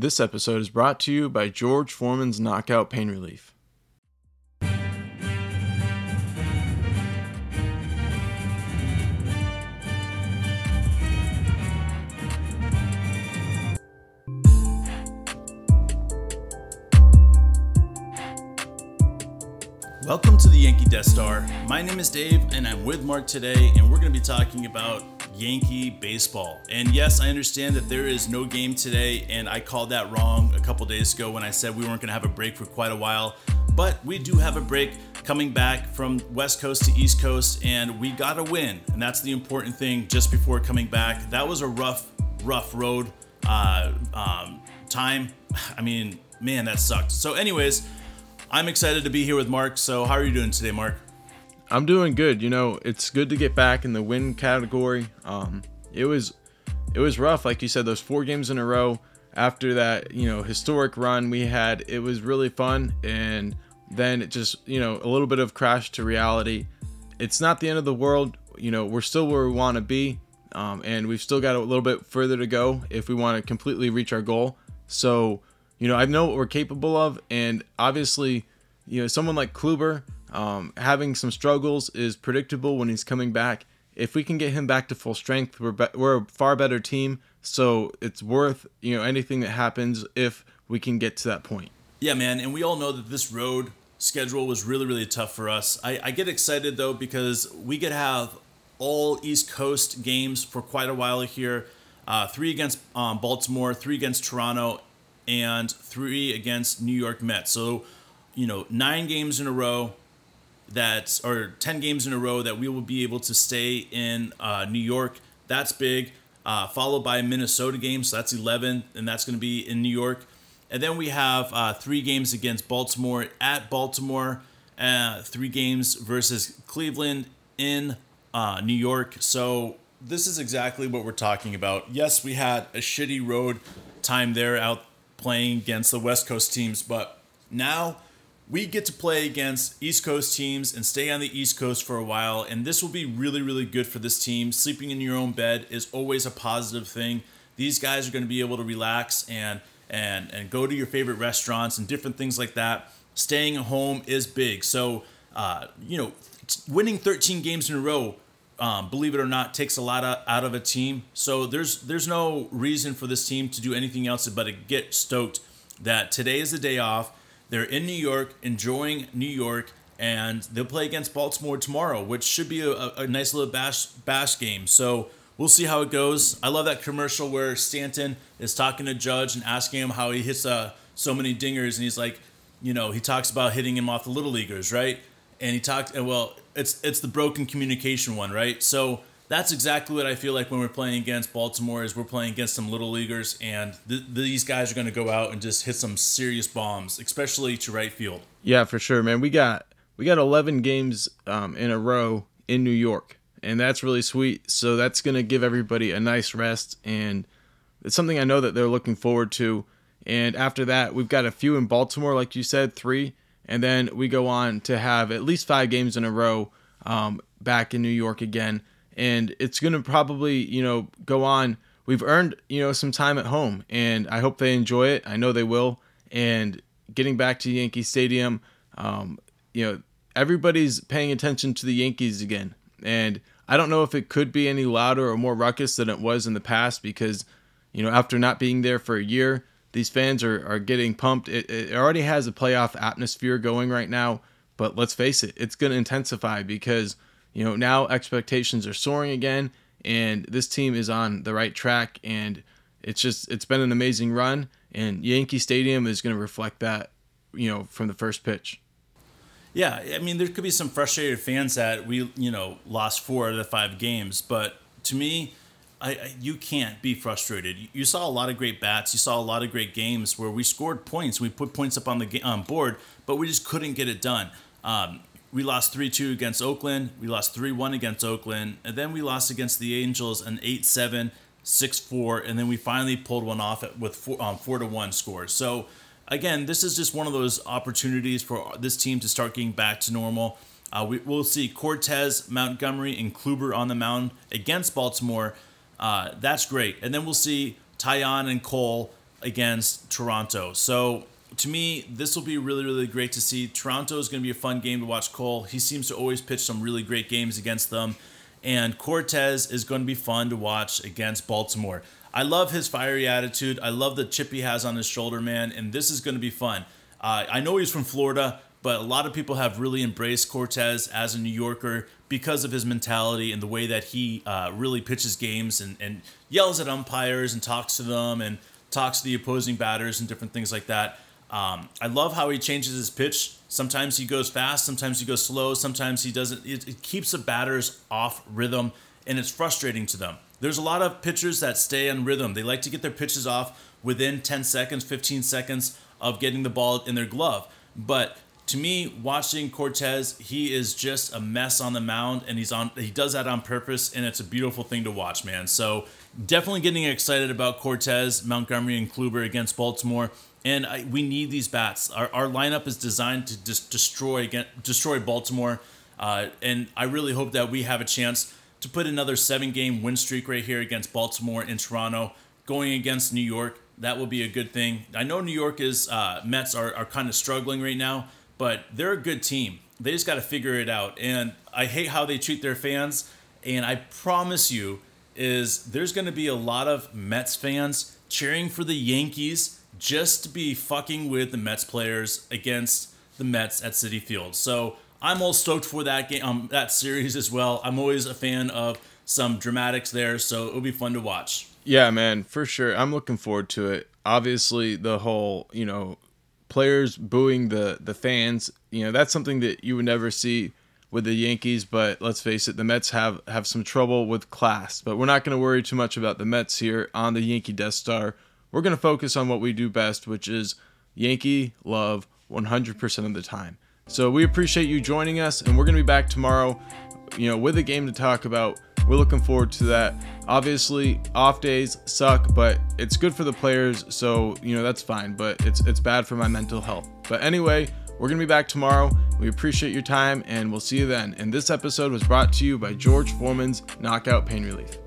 This episode is brought to you by George Foreman's Knockout Pain Relief. Welcome to the Yankee Death Star. My name is Dave, and I'm with Mark today, and we're going to be talking about Yankee baseball. And yes, I understand that there is no game today, and I called that wrong a couple days ago when I said we weren't going to have a break for quite a while. But we do have a break coming back from West Coast to East Coast, and we got a win, and that's the important thing just before coming back. That was a rough, rough road uh, um, time. I mean, man, that sucked. So, anyways, I'm excited to be here with Mark. So, how are you doing today, Mark? I'm doing good. You know, it's good to get back in the win category. Um, it was it was rough, like you said, those four games in a row. After that, you know, historic run we had, it was really fun, and then it just, you know, a little bit of crash to reality. It's not the end of the world. You know, we're still where we want to be, um, and we've still got a little bit further to go if we want to completely reach our goal. So you know, I know what we're capable of, and obviously, you know, someone like Kluber um, having some struggles is predictable when he's coming back. If we can get him back to full strength, we're be- we're a far better team. So it's worth you know anything that happens if we can get to that point. Yeah, man, and we all know that this road schedule was really really tough for us. I, I get excited though because we to have all East Coast games for quite a while here. Uh, three against um, Baltimore, three against Toronto, and three against New York Mets. So, you know, nine games in a row that, or 10 games in a row that we will be able to stay in uh, New York. That's big. Uh, followed by a Minnesota game. So that's 11, and that's going to be in New York. And then we have uh, three games against Baltimore at Baltimore, uh, three games versus Cleveland in uh, New York. So this is exactly what we're talking about. Yes, we had a shitty road time there out playing against the West Coast teams, but now we get to play against East Coast teams and stay on the East Coast for a while. And this will be really, really good for this team. Sleeping in your own bed is always a positive thing. These guys are going to be able to relax and and and go to your favorite restaurants and different things like that. Staying at home is big. So, uh, you know, winning 13 games in a row um, believe it or not, takes a lot of, out of a team. So there's there's no reason for this team to do anything else but to get stoked that today is the day off. They're in New York, enjoying New York, and they'll play against Baltimore tomorrow, which should be a, a nice little bash bash game. So we'll see how it goes. I love that commercial where Stanton is talking to Judge and asking him how he hits uh, so many dingers, and he's like, you know, he talks about hitting him off the little leaguers, right? And he talked, well, it's it's the broken communication one, right? So that's exactly what I feel like when we're playing against Baltimore is we're playing against some little leaguers and th- these guys are going to go out and just hit some serious bombs, especially to right field. Yeah, for sure, man. We got we got 11 games um, in a row in New York, and that's really sweet. So that's going to give everybody a nice rest, and it's something I know that they're looking forward to. And after that, we've got a few in Baltimore, like you said, three and then we go on to have at least five games in a row um, back in New York again, and it's going to probably you know go on. We've earned you know some time at home, and I hope they enjoy it. I know they will. And getting back to Yankee Stadium, um, you know everybody's paying attention to the Yankees again, and I don't know if it could be any louder or more ruckus than it was in the past because you know after not being there for a year these fans are, are getting pumped. It, it already has a playoff atmosphere going right now, but let's face it, it's going to intensify because, you know, now expectations are soaring again and this team is on the right track and it's just it's been an amazing run and Yankee Stadium is going to reflect that, you know, from the first pitch. Yeah, I mean there could be some frustrated fans that we, you know, lost 4 out of the 5 games, but to me, I, I, you can't be frustrated. You saw a lot of great bats. You saw a lot of great games where we scored points. We put points up on the um, board, but we just couldn't get it done. Um, we lost 3 2 against Oakland. We lost 3 1 against Oakland. And then we lost against the Angels an 8 7, 6 4. And then we finally pulled one off with 4, um, 4 to 1 scores. So, again, this is just one of those opportunities for this team to start getting back to normal. Uh, we, will see Cortes, Montgomery, and Kluber on the mound against Baltimore. Uh, that's great. And then we'll see Taillon and Cole against Toronto. So to me, this will be really, really great to see. Toronto is going to be a fun game to watch Cole. He seems to always pitch some really great games against them. And Cortes is going to be fun to watch against Baltimore. I love his fiery attitude. I love the chip he has on his shoulder, man. And this is going to be fun. Uh, I know he's from Florida, but a lot of people have really embraced Cortes as a New Yorker because of his mentality and the way that he uh, really pitches games and, and yells at umpires and talks to them and talks to the opposing batters and different things like that. Um, I love how he changes his pitch. Sometimes he goes fast, sometimes he goes slow, sometimes he doesn't. It, it keeps the batters off rhythm, and it's frustrating to them. There's a lot of pitchers that stay on rhythm. They like to get their pitches off within 10 seconds, 15 seconds of getting the ball in their glove. But to me, watching Cortes, he is just a mess on the mound, and he's on. He does that on purpose, and it's a beautiful thing to watch, man. So definitely getting excited about Cortes, Montgomery, and Kluber against Baltimore. And I, we need these bats. Our, our lineup is designed to just destroy destroy Baltimore, uh, and I really hope that we have a chance to put another seven game win streak right here against Baltimore and Toronto, going against New York. That will be a good thing. I know New York is uh, Mets are, are kind of struggling right now but they're a good team. They just got to figure it out. And I hate how they treat their fans. And I promise you, is there's going to be a lot of Mets fans cheering for the Yankees just to be fucking with the Mets players against the Mets at Citi Field. So I'm all stoked for that game, um, that series as well. I'm always a fan of some dramatics there, so it'll be fun to watch. Yeah, man, for sure. I'm looking forward to it. Obviously, the whole you know players booing the the fans. You know, that's something that you would never see with the Yankees, but let's face it, the Mets have have some trouble with class. But we're not going to worry too much about the Mets here on the Yankee Death Star. We're going to focus on what we do best, which is Yankee love 100% of the time. So we appreciate you joining us, and we're going to be back tomorrow, you know, with a game to talk about. We're looking forward to that. Obviously, off days suck, but it's good for the players, so you know that's fine. But it's it's bad for my mental health. But anyway, we're gonna be back tomorrow. We appreciate your time, and we'll see you then. And this episode was brought to you by George Foreman's Knockout Pain Relief.